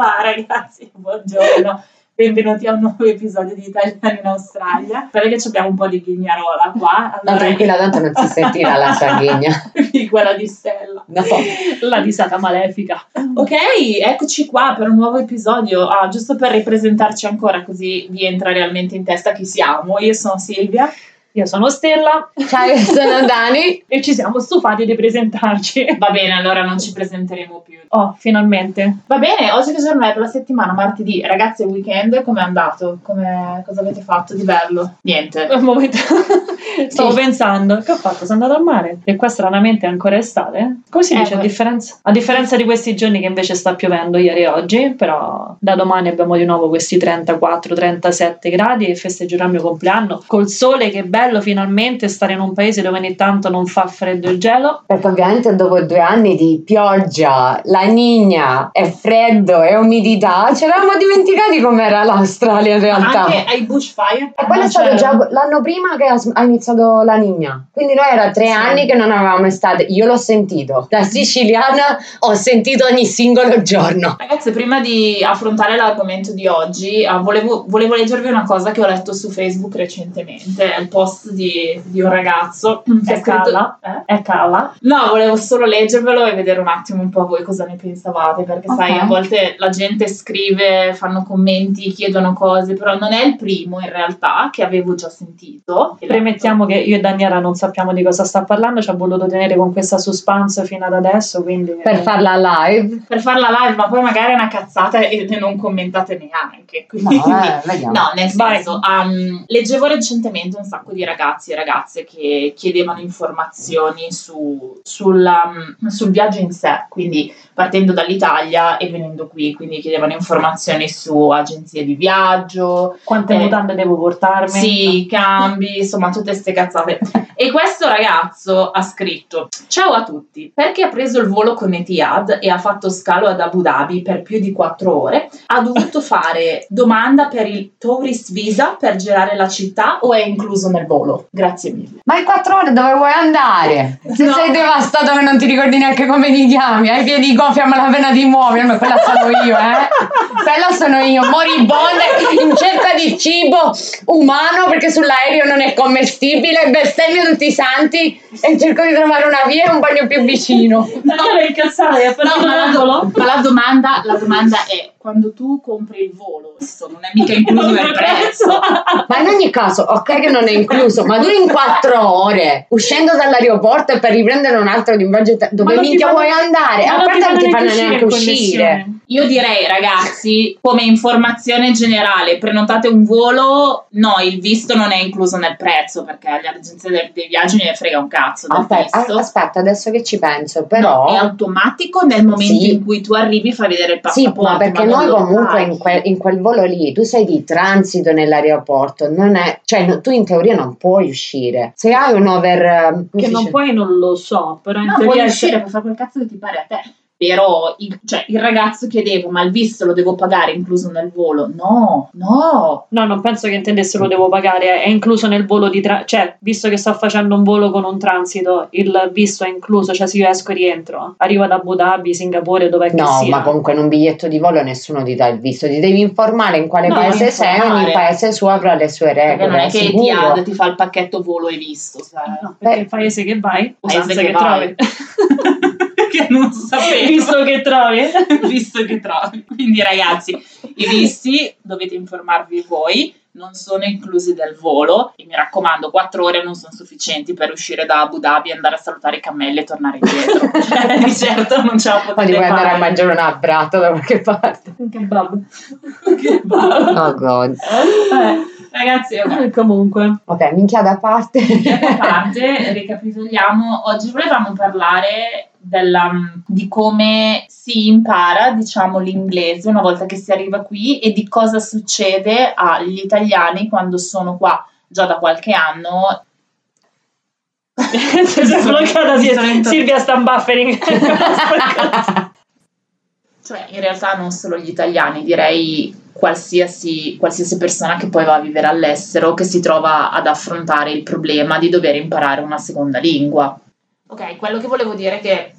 va ragazzi, buongiorno. Benvenuti a un nuovo episodio di Italiani in Australia. Spero che abbiamo un po' di ghignarola qua. No, tranquilla, tanto non si sentirà la sanguigna. di quella di Stella. No. La risata malefica. Ok, eccoci qua per un nuovo episodio. Ah, giusto per ripresentarci ancora così vi entra realmente in testa chi siamo. Io sono Silvia. Io sono Stella Ciao, io sono Dani. e ci siamo stufati di presentarci. Va bene, allora non ci presenteremo più. Oh, finalmente. Va bene, oggi che giorno è per la settimana? Martedì. Ragazzi, il weekend com'è andato? Come, cosa avete fatto di bello? Niente. Un momento. Stavo Sì. pensando, che ho fatto? Sono andata al mare. E qua stranamente è ancora estate. Come si Eh, dice? A beh. differenza, a differenza di questi giorni che invece sta piovendo ieri e oggi, però da domani abbiamo di nuovo questi 34-37 gradi e festeggerò il mio compleanno col sole, che bello finalmente stare in un paese dove ogni tanto non fa freddo il gelo. Perché ovviamente dopo due anni di pioggia, la nigna, e freddo e umidità, ci eravamo dimenticati com'era l'Australia in realtà. Anche ai bushfire. E quello è stato già l'anno prima che ha iniziato la Nigna. Quindi noi era tre Sì. anni che non avevamo estate. Io l'ho sentito. Da siciliana ho sentito ogni singolo giorno. Ragazzi, prima di affrontare l'argomento di oggi, ah, volevo, volevo leggervi una cosa che ho letto su Facebook recentemente. È il post di, di un ragazzo che È ha scritto... Eh? È cala. No, volevo solo leggervelo e vedere un attimo un po' voi cosa ne pensavate, perché sai, Ok. a volte la gente scrive, fanno commenti, chiedono cose, però non è il primo in realtà che avevo già sentito. Premettiamo che io e Daniela non sappiamo di cosa sta parlando, ci ha voluto tenere con questa suspense fino ad adesso, quindi... Per farla live. Per farla live, ma poi magari è una cazzata e non commentate neanche. Quindi... No, eh, vediamo. No, nel senso, um, leggevo recentemente un sacco di ragazzi e ragazze che chiedevano informazioni su, sul, um, sul viaggio in sé, quindi partendo dall'Italia e venendo qui, quindi chiedevano informazioni su agenzie di viaggio, Quante Eh, mutande devo portarmi? sì, cambi, insomma, tutte queste cazzate. E questo ragazzo ha scritto: Ciao a tutti, perché ha preso il volo con Etihad e ha fatto scalo ad Abu Dhabi per più di quattro ore, ha dovuto fare domanda per il tourist visa per girare la città o è incluso nel volo? Grazie mille. Ma in quattro ore dove vuoi andare? Se No. sei devastato che non ti ricordi neanche come ti chiami, hai i piedi gonfi, ma la pena di muovermi, quella sono io, eh? Quella sono io, moribonda, in cerca di cibo umano perché sull'aereo non è commestibile, bestemmio tutti i santi e cerco di trovare una via e un bagno più vicino. No, No, ma la, ma la domanda, la domanda è: quando tu compri il volo, questo non è mica incluso nel prezzo. Ma in ogni caso, ok che non è incluso, ma tu in quattro ore, uscendo dall'aeroporto per riprendere un altro di un viaggio, te- dove minchia vuoi andare? A parte non ti fanno neanche uscire. Io direi, ragazzi, come informazione generale, prenotate un volo, no, il visto non è incluso nel prezzo perché alle agenzie dei, dei viaggi ne frega un cazzo del Aspetta, visto. a- aspetta, adesso che ci penso, No, però... è automatico nel momento Sì. in cui tu arrivi fai vedere il Sì, passaporto. ma perché non noi comunque in quel, in quel volo lì, tu sei di transito nell'aeroporto, non è, cioè no- tu in teoria non puoi uscire. Se hai un over... eh, Che non dice? puoi non lo so, però in No, teoria puoi uscire, puoi fare quel cazzo che ti pare a te. Però il, cioè, il ragazzo chiedeva, ma il visto lo devo pagare incluso nel volo? No, no. No, non penso che intendesse lo devo pagare, è incluso nel volo di tra- cioè, visto che sto facendo un volo con un transito, il visto è incluso, cioè se io esco e rientro, arrivo ad Abu Dhabi, Singapore, dov'è che No, ma comunque in un biglietto di volo nessuno ti dà il visto, ti devi informare in quale No, paese sei, ogni paese suo avrà le sue Perché regole. non è è che sicuro. Etihad ti fa il pacchetto volo e visto, sai? No, perché Beh, il paese che vai, Paese usanze che che, vai. trovi. che non sapevo. Visto che trovi. visto che trovi. Quindi ragazzi, i visti dovete informarvi voi, non sono inclusi del volo e mi raccomando, quattro ore non sono sufficienti per uscire da Abu Dhabi, andare a salutare i cammelli e tornare indietro. Cioè, di certo non ce la Poi potete puoi andare a fare. mangiare un abbraccio da qualche parte. Un kebab. Che bello. Oh god. Eh, ragazzi, ok. Comunque, Ok, minchia da parte. a parte, ricapitoliamo, oggi volevamo parlare della- di come si impara, diciamo, l'inglese una volta che si arriva qui e di cosa succede agli italiani quando sono qua già da qualche anno. si è bloccata Mi sono inter- Silvia sta in buffering. Cioè, in realtà non solo gli italiani, direi qualsiasi, qualsiasi persona che poi va a vivere all'estero che si trova ad affrontare il problema di dover imparare una seconda lingua. Ok, quello che volevo dire è che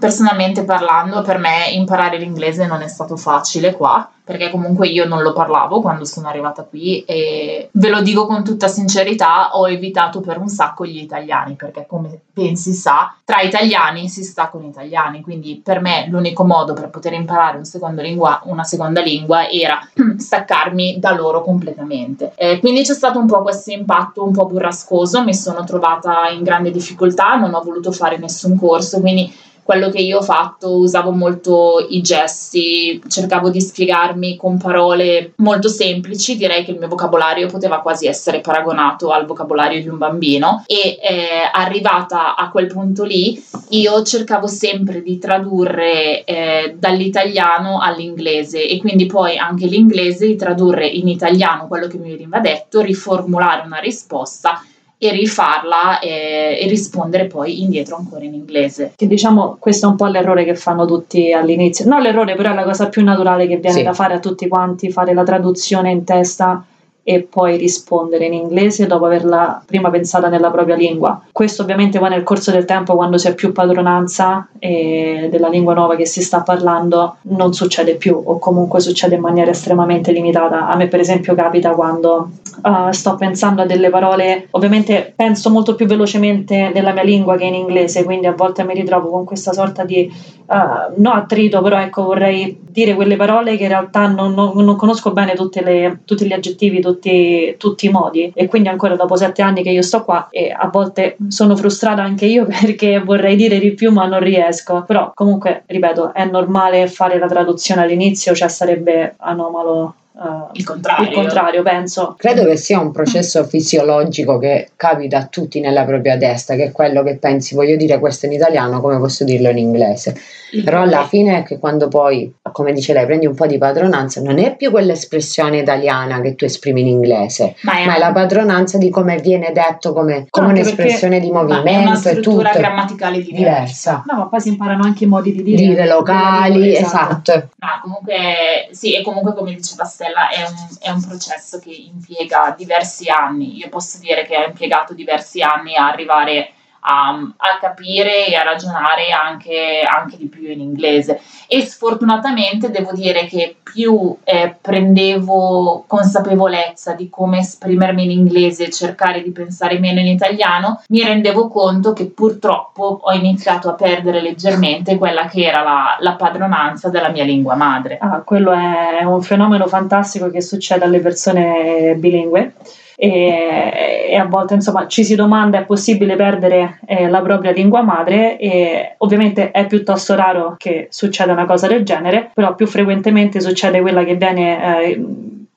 personalmente parlando, per me imparare l'inglese non è stato facile qua, perché comunque io non lo parlavo quando sono arrivata qui e ve lo dico con tutta sincerità, ho evitato per un sacco gli italiani, perché come ben si sa, tra italiani si sta con italiani, quindi per me l'unico modo per poter imparare un lingua, una seconda lingua era staccarmi da loro completamente. Eh, quindi c'è stato un po' questo impatto un po' burrascoso, mi sono trovata in grande difficoltà, non ho voluto fare nessun corso, quindi quello che io ho fatto usavo molto i gesti, cercavo di spiegarmi con parole molto semplici, direi che il mio vocabolario poteva quasi essere paragonato al vocabolario di un bambino. E eh, arrivata a quel punto lì io cercavo sempre di tradurre eh, dall'italiano all'inglese e quindi poi anche l'inglese di tradurre in italiano quello che mi veniva detto, riformulare una risposta e rifarla e, e, rispondere poi indietro ancora in inglese. Che diciamo questo è un po' l'errore che fanno tutti all'inizio. No, l'errore però è la cosa più naturale che viene sì. da fare a tutti quanti, fare la traduzione in testa e poi rispondere in inglese dopo averla prima pensata nella propria lingua. Questo ovviamente poi nel corso del tempo quando si ha più padronanza eh, della lingua nuova che si sta parlando non succede più o comunque succede in maniera estremamente limitata. A me per esempio capita quando uh, sto pensando a delle parole, ovviamente penso molto più velocemente nella mia lingua che in inglese, quindi a volte mi ritrovo con questa sorta di, uh, no attrito, però ecco vorrei dire quelle parole che in realtà non, non, non conosco bene le, tutti gli aggettivi, tutti, tutti, i modi. E quindi ancora dopo sette anni che io sto qua e a volte sono frustrata anche io perché vorrei dire di più ma non riesco, però comunque ripeto è normale fare la traduzione all'inizio, cioè sarebbe anomalo Uh, il, contrario. il contrario, penso. Credo che sia un processo fisiologico che capita a tutti nella propria testa, che è quello che pensi, voglio dire questo in italiano, come posso dirlo in inglese. Il Però alla fine è che quando poi, come dice lei, prendi un po' di padronanza, non è più quell'espressione italiana che tu esprimi in inglese, ma è, ma è la padronanza di come viene detto come, come un'espressione di movimento. È una struttura grammaticale diversa. diversa. No, ma poi si imparano anche i modi di dire. Dire locali, esatto. esatto. No, comunque, sì, e comunque come diceva Stella è un, è un processo che impiega diversi anni. Io posso dire che ha impiegato diversi anni a arrivare a, a capire e a ragionare anche, anche, di più in inglese. E sfortunatamente devo dire che più eh, prendevo consapevolezza di come esprimermi in inglese e cercare di pensare meno in italiano, mi rendevo conto che purtroppo ho iniziato a perdere leggermente quella che era la, la padronanza della mia lingua madre. Ah, quello è un fenomeno fantastico che succede alle persone bilingue e, e, a volte insomma ci si domanda è possibile perdere eh, la propria lingua madre? E ovviamente è piuttosto raro che succeda una cosa del genere, però più frequentemente succede quella che viene eh,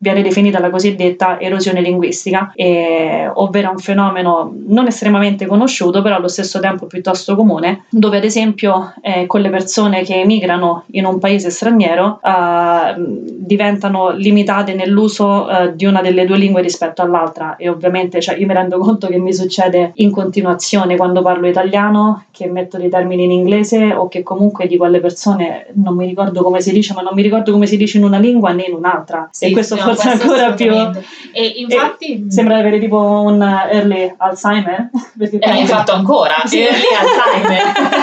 viene definita la cosiddetta erosione linguistica, eh, ovvero un fenomeno non estremamente conosciuto, però allo stesso tempo piuttosto comune, dove ad esempio eh, con le persone che emigrano in un paese straniero eh, diventano limitate nell'uso eh, di una delle due lingue rispetto all'altra e ovviamente cioè, io mi rendo conto che mi succede in continuazione quando parlo italiano, che metto dei termini in inglese o che comunque dico alle persone non mi ricordo come si dice, ma non mi ricordo come si dice in una lingua né in un'altra. Sì, e questo no, forse ancora più. E infatti. E sembra avere tipo un early Alzheimer. Perché eh, infatti ancora. Sì. Early Alzheimer.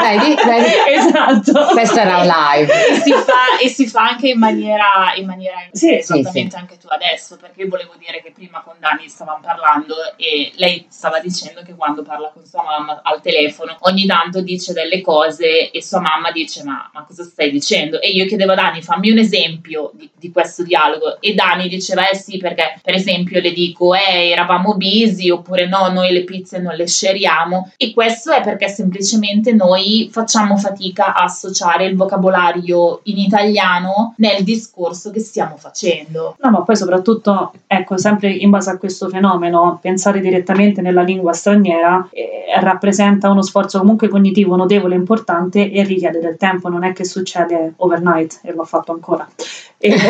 vedi, vedi. Esatto. Questo era un live. E si fa, e si fa anche in maniera. In maniera sì, esattamente sì, anche tu adesso. Perché io volevo dire che prima con Dani stavamo parlando e lei stava dicendo che quando parla con sua mamma al telefono ogni tanto dice delle cose e sua mamma dice: Ma, ma cosa stai dicendo? E io chiedevo a Dani, fammi un esempio di, di questo dialogo e Dani diceva eh sì perché per esempio le dico eh eravamo busy oppure no noi le pizze non le sceriamo e questo è perché semplicemente noi facciamo fatica a associare il vocabolario in italiano nel discorso che stiamo facendo. No, ma poi soprattutto, ecco, sempre in base a questo fenomeno, pensare direttamente nella lingua straniera eh, rappresenta uno sforzo comunque cognitivo notevole e importante e richiede del tempo, non è che succede overnight e l'ho fatto ancora. E...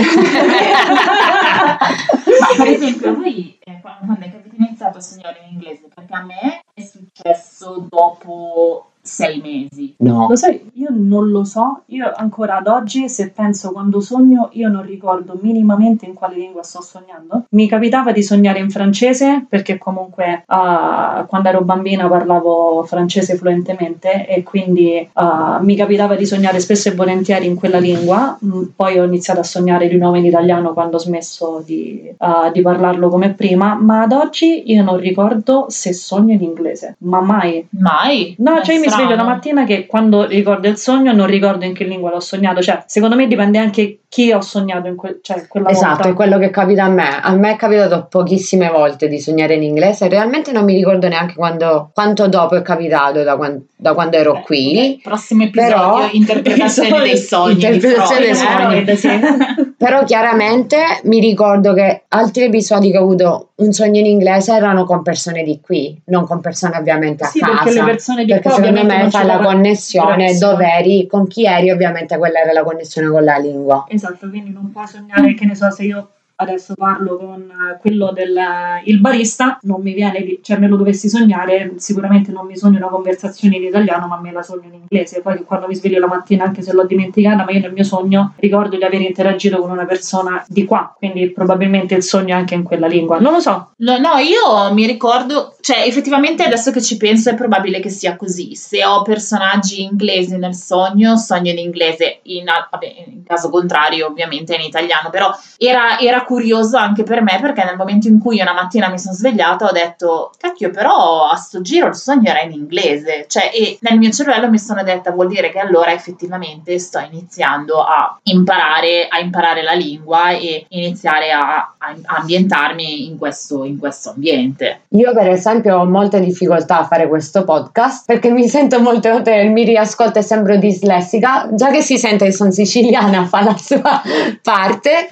Ma per esempio, voi eh, quando avete iniziato a studiare in inglese? Perché a me è successo dopo sei mesi. No. Lo sai, io non lo so, io ancora ad oggi se penso quando sogno io non ricordo minimamente in quale lingua sto sognando. Mi capitava di sognare in francese perché comunque ah, quando ero bambina parlavo francese fluentemente e quindi ah, mi capitava di sognare spesso e volentieri in quella lingua, Mm, poi ho iniziato a sognare di nuovo in italiano quando ho smesso di, ah, di parlarlo come prima, ma ad oggi io non ricordo se sogno in inglese, ma mai. Mai? No, cioè io mi sveglio la mattina che quando ricordo il sogno non ricordo in che lingua l'ho sognato, cioè secondo me dipende anche chi ho sognato in quel, cioè, quella Esatto, volta. è quello che capita a me. A me è capitato pochissime volte di sognare in inglese. Realmente non mi ricordo neanche quando, quanto dopo è capitato da, quan- da quando ero Eh, qui. Prossimo episodio, Però- interpretazione dei sogni. Interpretazione dei sogni. Però chiaramente mi ricordo che altri episodi che ho avuto un sogno in inglese erano con persone di qui, non con persone ovviamente a Sì, casa. perché le persone di Perché qua secondo me fa la connessione Bravissima. dove eri, con chi eri, ovviamente quella era la connessione con la lingua. Esatto, quindi non puoi sognare, che ne so, se io adesso parlo con eh, quello del il barista, non mi viene, cioè me lo dovessi sognare, sicuramente non mi sogno una conversazione in italiano, ma me la sogno in inglese. Poi quando mi sveglio la mattina, anche se l'ho dimenticata, ma io nel mio sogno ricordo di aver interagito con una persona di qua, quindi probabilmente il sogno è anche in quella lingua. Non lo so, No, no, io mi ricordo, cioè effettivamente adesso che ci penso è probabile che sia così. Se ho personaggi inglesi nel sogno, sogno in inglese, in, vabbè, in caso contrario ovviamente in italiano, però era, era curioso anche per me perché nel momento in cui una mattina mi sono svegliata ho detto, cacchio però a sto giro il sogno era in inglese, cioè e nel mio cervello mi sono detta vuol dire che allora effettivamente sto iniziando a imparare, a imparare la lingua e iniziare a, a ambientarmi in questo, in questo ambiente. Io per esempio ho molte difficoltà a fare questo podcast perché mi sento molte volte, mi riascolto e sembro dislessica, già che si sente che sono siciliana fa la sua parte,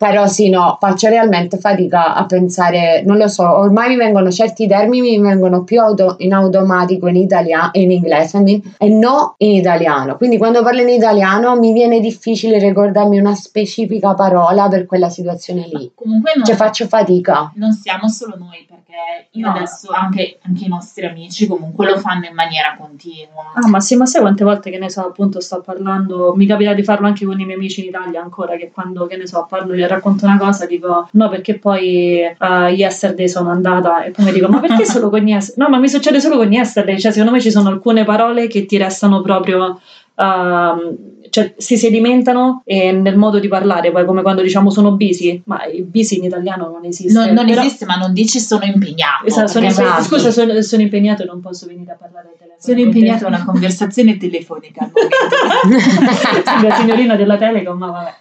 però sì no, faccio realmente fatica a pensare, non lo so, ormai mi vengono certi termini, mi vengono più auto- in automatico in italiano, in inglese mi- e no in italiano, quindi quando parlo in italiano mi viene difficile ricordarmi una specifica parola per quella situazione lì, Comunque non, cioè faccio fatica. non siamo solo noi perché io No. adesso anche, anche i nostri amici comunque lo fanno in maniera continua. Ah, ma sì, ma sai quante volte che ne so, appunto sto parlando, mi capita di farlo anche con i miei amici in Italia ancora, che quando, che ne so, parlo, gli racconto una cosa, dico no, perché poi uh, yesterday sono andata e poi mi dico, ma perché solo con yesterday? No, ma mi succede solo con yesterday, cioè secondo me ci sono alcune parole che ti restano proprio... ehm, cioè si sedimentano e nel modo di parlare, poi come quando diciamo sono busy, ma il busy in italiano non esiste. Non, non però- esiste, ma non dici sono impegnato. Esatto, sono perché impe- esatto. Scusa, sono, sono impegnato e non posso venire a parlare al telefono. sono impegnata in una conversazione telefonica. Sembra signorina della Telecom, ma vabbè.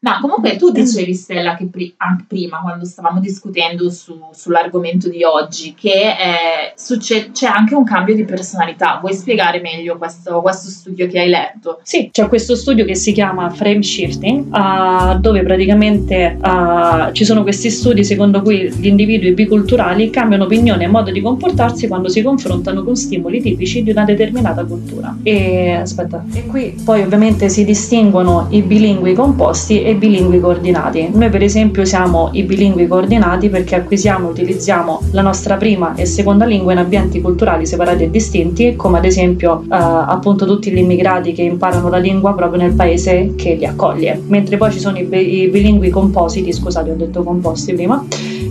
No, comunque tu dicevi Stella che pri- anche prima quando stavamo discutendo su- sull'argomento di oggi che eh, succe- c'è anche un cambio di personalità. Vuoi spiegare meglio questo, questo studio che hai letto? Sì, c'è questo studio che si chiama Frame Shifting, ah, dove praticamente ah, ci sono questi studi secondo cui gli individui biculturali cambiano opinione e modo di comportarsi quando si confrontano con stimoli tipici di una determinata cultura. E aspetta, e qui poi ovviamente si distinguono i bilingui composti e bilingui coordinati. Noi per esempio siamo i bilingui coordinati perché acquisiamo e utilizziamo la nostra prima e seconda lingua in ambienti culturali separati e distinti, come ad esempio eh, appunto tutti gli immigrati che imparano la lingua proprio nel paese che li accoglie. Mentre poi ci sono i, i bilingui compositi, scusate ho detto composti prima,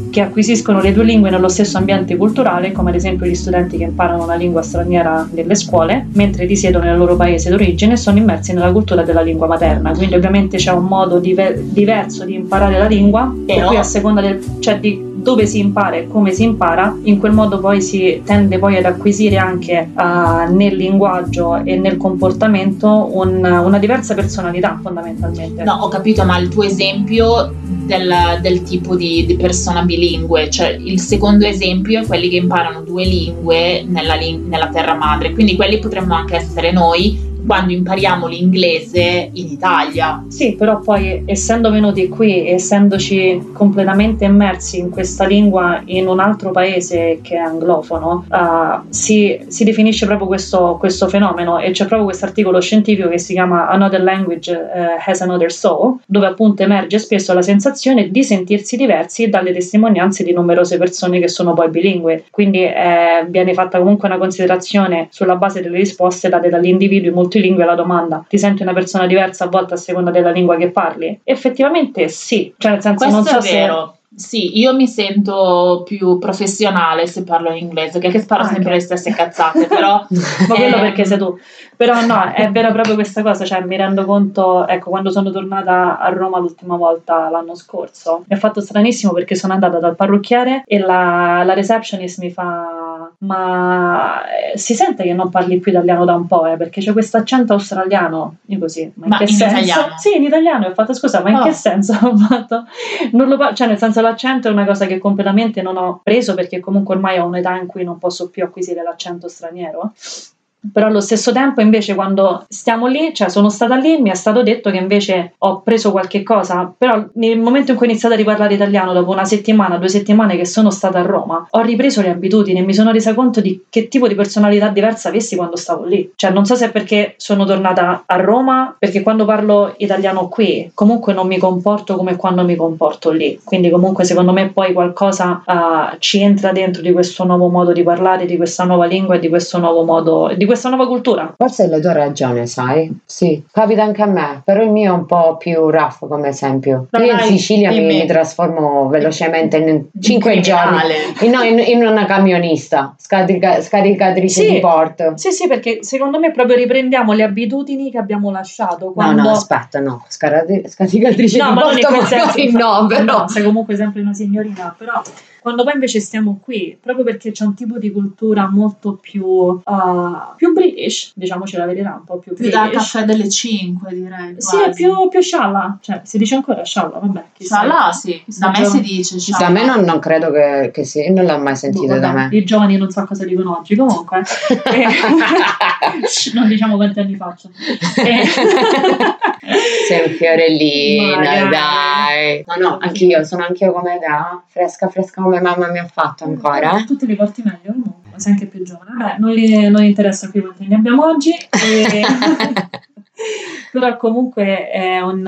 che acquisiscono le due lingue nello stesso ambiente culturale, come ad esempio gli studenti che imparano una lingua straniera nelle scuole, mentre risiedono nel loro paese d'origine e sono immersi nella cultura della lingua materna. Quindi ovviamente c'è un modo diver- diverso di imparare la lingua, per Però- cui a seconda del, cioè di dove si impara e come si impara, in quel modo poi si tende poi ad acquisire anche eh, nel linguaggio e nel comportamento un- una diversa personalità fondamentalmente. No, ho capito, ma il tuo esempio del, del tipo di, di persona bilingue, cioè il secondo esempio è quelli che imparano due lingue nella, nella terra madre, quindi quelli potremmo anche essere noi, quando impariamo l'inglese in Italia. Sì, però poi essendo venuti qui, essendoci completamente immersi in questa lingua in un altro paese che è anglofono, uh, si, si, definisce proprio questo, questo, fenomeno e c'è proprio questo articolo scientifico che si chiama Another Language uh, Has Another Soul, dove appunto emerge spesso la sensazione di sentirsi diversi dalle testimonianze di numerose persone che sono poi bilingue. Quindi eh, viene fatta comunque una considerazione sulla base delle risposte date dagli individui multilingue alla domanda ti senti una persona diversa a volte a seconda della lingua che parli? Effettivamente sì, cioè nel senso Questo non so è vero. Sì, io mi sento più professionale se parlo in inglese, che, che sparo Anche. sempre le stesse cazzate, però... Ma quello ehm, perché sei tu. Però no, è vera proprio questa cosa, cioè mi rendo conto, ecco, quando sono tornata a Roma l'ultima volta l'anno scorso, mi ha fatto stranissimo perché sono andata dal parrucchiere e la, la receptionist mi fa, ma eh, si sente che non parli più italiano da un po', eh, perché c'è questo accento australiano, io così, ma in Ma che in senso? italiano? Sì, in italiano, ho fatto scusa, ma in Oh. che senso ho fatto? Non lo cioè nel senso l'accento è una cosa che completamente non ho preso perché comunque ormai ho un'età in cui non posso più acquisire l'accento straniero. Però allo stesso tempo, invece, quando stiamo lì, cioè sono stata lì, mi è stato detto che invece ho preso qualche cosa. Però nel momento in cui ho iniziato a riparlare italiano, dopo una settimana, due settimane che sono stata a Roma, ho ripreso le abitudini e mi sono resa conto di che tipo di personalità diversa avessi quando stavo lì. Cioè, non so se è perché sono tornata a Roma, perché quando parlo italiano qui, comunque non mi comporto come quando mi comporto lì. Quindi, comunque, secondo me, poi qualcosa ah, ci entra dentro di questo nuovo modo di parlare, di questa nuova lingua e di questo nuovo modo, di questa nuova cultura. Forse hai la tua ragione, sai? Sì, capita anche a me, però il mio è un po' più rough come esempio. Ma Io in Sicilia mi, mi trasformo velocemente in di 5 giorni. In, no, in, in una camionista, scarica- scaricatrice Sì. di porto. Sì, sì, perché secondo me proprio riprendiamo le abitudini che abbiamo lasciato No, quando... no, aspetta, no, scarati- scaricatrice No, di ma non in porto quel senso, no, però. sei comunque sempre una signorina, però quando poi invece stiamo qui, proprio perché c'è un tipo di cultura molto più, uh, più british, diciamoci la verità, un po' più Più da british. caffè delle 5 direi. Sì, è più, più scialla, cioè si dice ancora scialla, vabbè. Scialla, sì. Da me si dice Da scialla. me non, non credo che, che sia, non l'ho mai sentito Boh, da me. I giovani non so cosa dicono oggi, comunque. Eh, non diciamo quanti anni faccio. Sei un fiorellino, Magari. dai. No, no, anch'io, sono anch'io come da fresca, fresca come mamma mi ha fatto ancora. Tu te li porti meglio comunque, sei anche più giovane. Vabbè, non, li- non interessa qui quanti ne abbiamo oggi. e- Però comunque è un,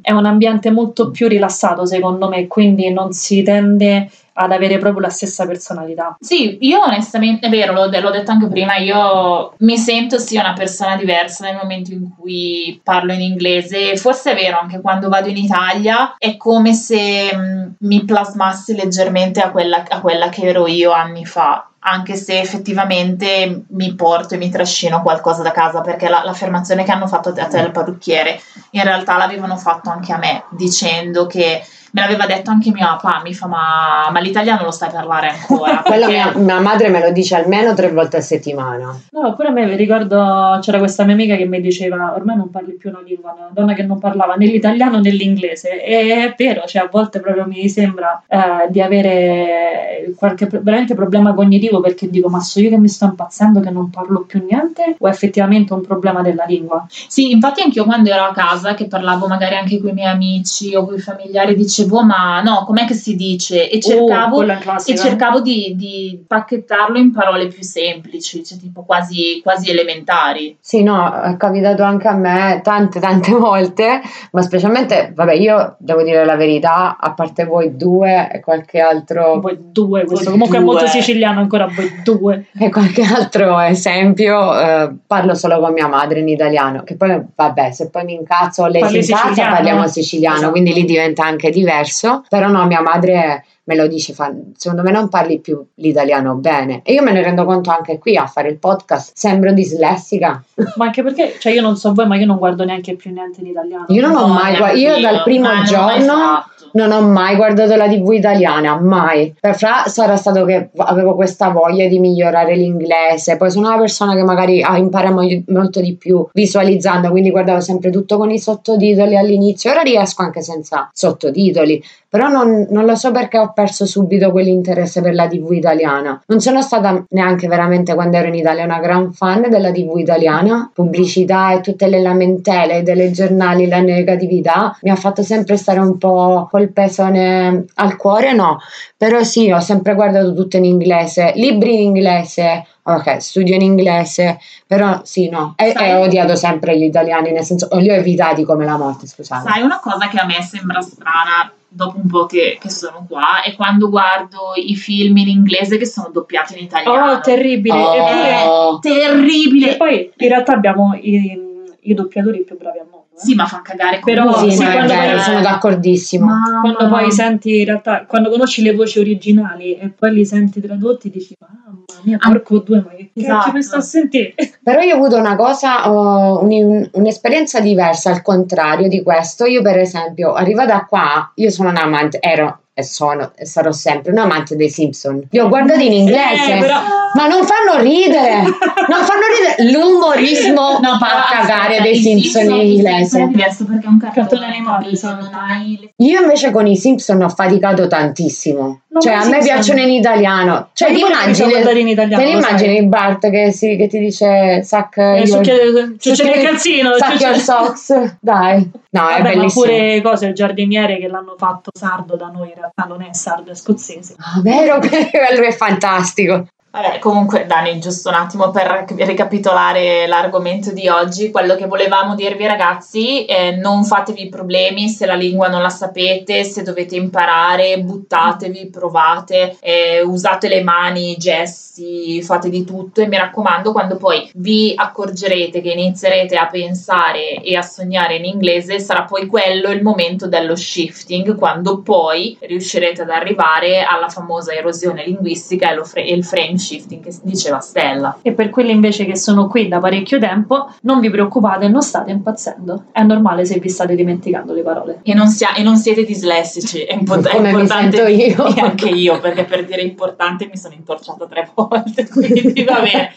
è un ambiente molto più rilassato secondo me, quindi non si tende ad avere proprio la stessa personalità. Sì, io onestamente, è vero, l'ho, l'ho detto anche prima, io mi sento sia una persona diversa nel momento in cui parlo in inglese. Forse è vero, anche quando vado in Italia è come se mh, mi plasmassi leggermente a quella, a quella che ero io anni fa. Anche se effettivamente mi porto e mi trascino qualcosa da casa, perché la- l'affermazione che hanno fatto a te il parrucchiere in realtà l'avevano fatto anche a me, dicendo che me l'aveva detto anche mio papà, mi fa ma, ma l'italiano lo sai parlare ancora? Quello Perché- mia, mia madre me lo dice almeno tre volte a settimana. No, pure a me vi ricordo c'era questa mia amica che mi diceva ormai non parli più una lingua, una donna che non parlava né l'italiano né l'inglese e è vero, cioè a volte proprio mi sembra eh, di avere qualche veramente problema cognitivo perché dico ma so io che mi sto impazzendo che non parlo più niente o è effettivamente un problema della lingua? Sì, infatti anch'io quando ero a casa, che parlavo magari anche con i miei amici o con i familiari, dicevo ma no, com'è che si dice? E cercavo, Oh, quella è e cercavo di, di pacchettarlo in parole più semplici, cioè tipo quasi, quasi elementari. Sì, no, è capitato anche a me tante, tante volte, ma specialmente, vabbè, io devo dire la verità, a parte voi due e qualche altro, Voi due, questo Voi comunque è molto due. siciliano ancora voi due. e qualche altro esempio, eh, parlo solo con mia madre in italiano, che poi, vabbè, se poi mi incazzo o lei Parli si incazza, parliamo siciliano, Esatto. quindi lì diventa anche diverso, però no, mia madre me lo dice, fa, secondo me non parli più l'italiano bene, e io me ne rendo conto anche qui a fare il podcast, sembro dislessica. Ma anche perché, cioè io non so voi, ma io non guardo neanche più niente in italiano. Io non ho No, mai, gua- neanche io dal primo mai giorno. Non ho mai guardato la TV italiana, mai. Per fra sarà stato che avevo questa voglia di migliorare l'inglese. Poi sono una persona che magari ah, impara mo- molto di più visualizzando, quindi guardavo sempre tutto con i sottotitoli all'inizio. Ora riesco anche senza sottotitoli, però non, non lo so perché ho perso subito quell'interesse per la TV italiana. Non sono stata neanche veramente quando ero in Italia una gran fan della TV italiana, pubblicità e tutte le lamentele delle giornali, la negatività mi ha fatto sempre stare un po' col pesone al cuore, no, però sì, ho sempre guardato tutto in inglese, libri in inglese, ok, studio in inglese, però sì, no, e, Sai- e ho odiato sempre gli italiani, nel senso, li ho evitati come la morte, scusate. Sai una cosa che a me sembra strana dopo un po' che, che sono qua è quando guardo i film in inglese che sono doppiati in italiano. Oh, terribile. Oh. Eppure, Terribile! e poi in realtà abbiamo i, i doppiatori più bravi al mondo. Sì, ma fa cagare Però sì, sì, quando vero, vai- sono d'accordissimo. Mamma. Quando poi senti in realtà, quando conosci le voci originali e poi li senti tradotti, dici mamma mia, Ah, porco due, ma che esatto. mi sto a sentire? Però io ho avuto una cosa, oh, un- un'esperienza diversa al contrario di questo. Io, per esempio, arrivata qua, io sono un amante, ero e sono e sarò sempre un amante dei Simpson. Li ho guardati in inglese, Eh, però- ma non fanno ridere, non fanno ridere. L'umorismo No, fa però cagare dei i Simpson in i Simpson è inglese. diverso perché è un cartone, animato, Io invece con i Simpson ho faticato tantissimo. Cioè, a me piacciono in italiano. Cioè, ti immagini, italiano, te immagini Bart che, si- che ti dice suck Eh, succede il calzino. Succede- your socks. Dai. No, è Vabbè, ma bellissimo. pure cose, il giardiniere che l'hanno fatto sardo da noi, in realtà non è sardo, è scozzese. Ah, vero, quello è fantastico. Vabbè, comunque Dani, giusto un attimo per ricapitolare l'argomento di oggi, quello che volevamo dirvi ragazzi, è non fatevi problemi se la lingua non la sapete, se dovete imparare, buttatevi, provate, eh, usate le mani, i gesti, fate di tutto. E mi raccomando quando poi vi accorgerete che inizierete a pensare e a sognare in inglese, sarà poi quello il momento dello shifting, quando poi riuscirete ad arrivare alla famosa erosione linguistica e, lo fra- e il frame shifting che diceva Stella. E per quelli invece che sono qui da parecchio tempo, non vi preoccupate, non state impazzendo. È normale se vi state dimenticando le parole. E non, sia- e non siete dislessici, è, import- è importante. sento io. E anche io, perché per dire importante mi sono intorciata tre volte, quindi va bene.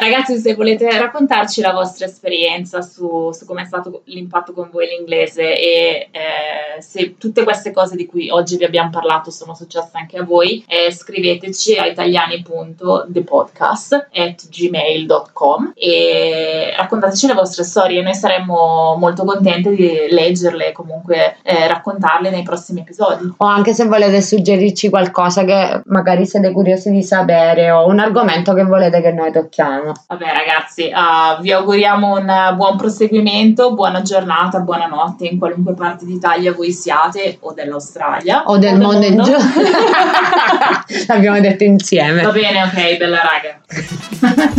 Ragazzi, se volete raccontarci la vostra esperienza su, su come è stato l'impatto con voi l'inglese e eh, se tutte queste cose di cui oggi vi abbiamo parlato sono successe anche a voi, eh, scriveteci a italiani.thepodcast at gmail.com e raccontateci le vostre storie. Noi saremmo molto contenti di leggerle e comunque eh, raccontarle nei prossimi episodi. O anche se volete suggerirci qualcosa che magari siete curiosi di sapere o un argomento che volete che noi tocchiamo. Vabbè ragazzi, ah, vi auguriamo un buon proseguimento, buona giornata, buonanotte in qualunque parte d'Italia voi siate o dell'Australia. O del del mondo in giù. L'abbiamo detto insieme. Va bene, ok, bella raga.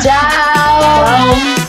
Ciao! Ciao!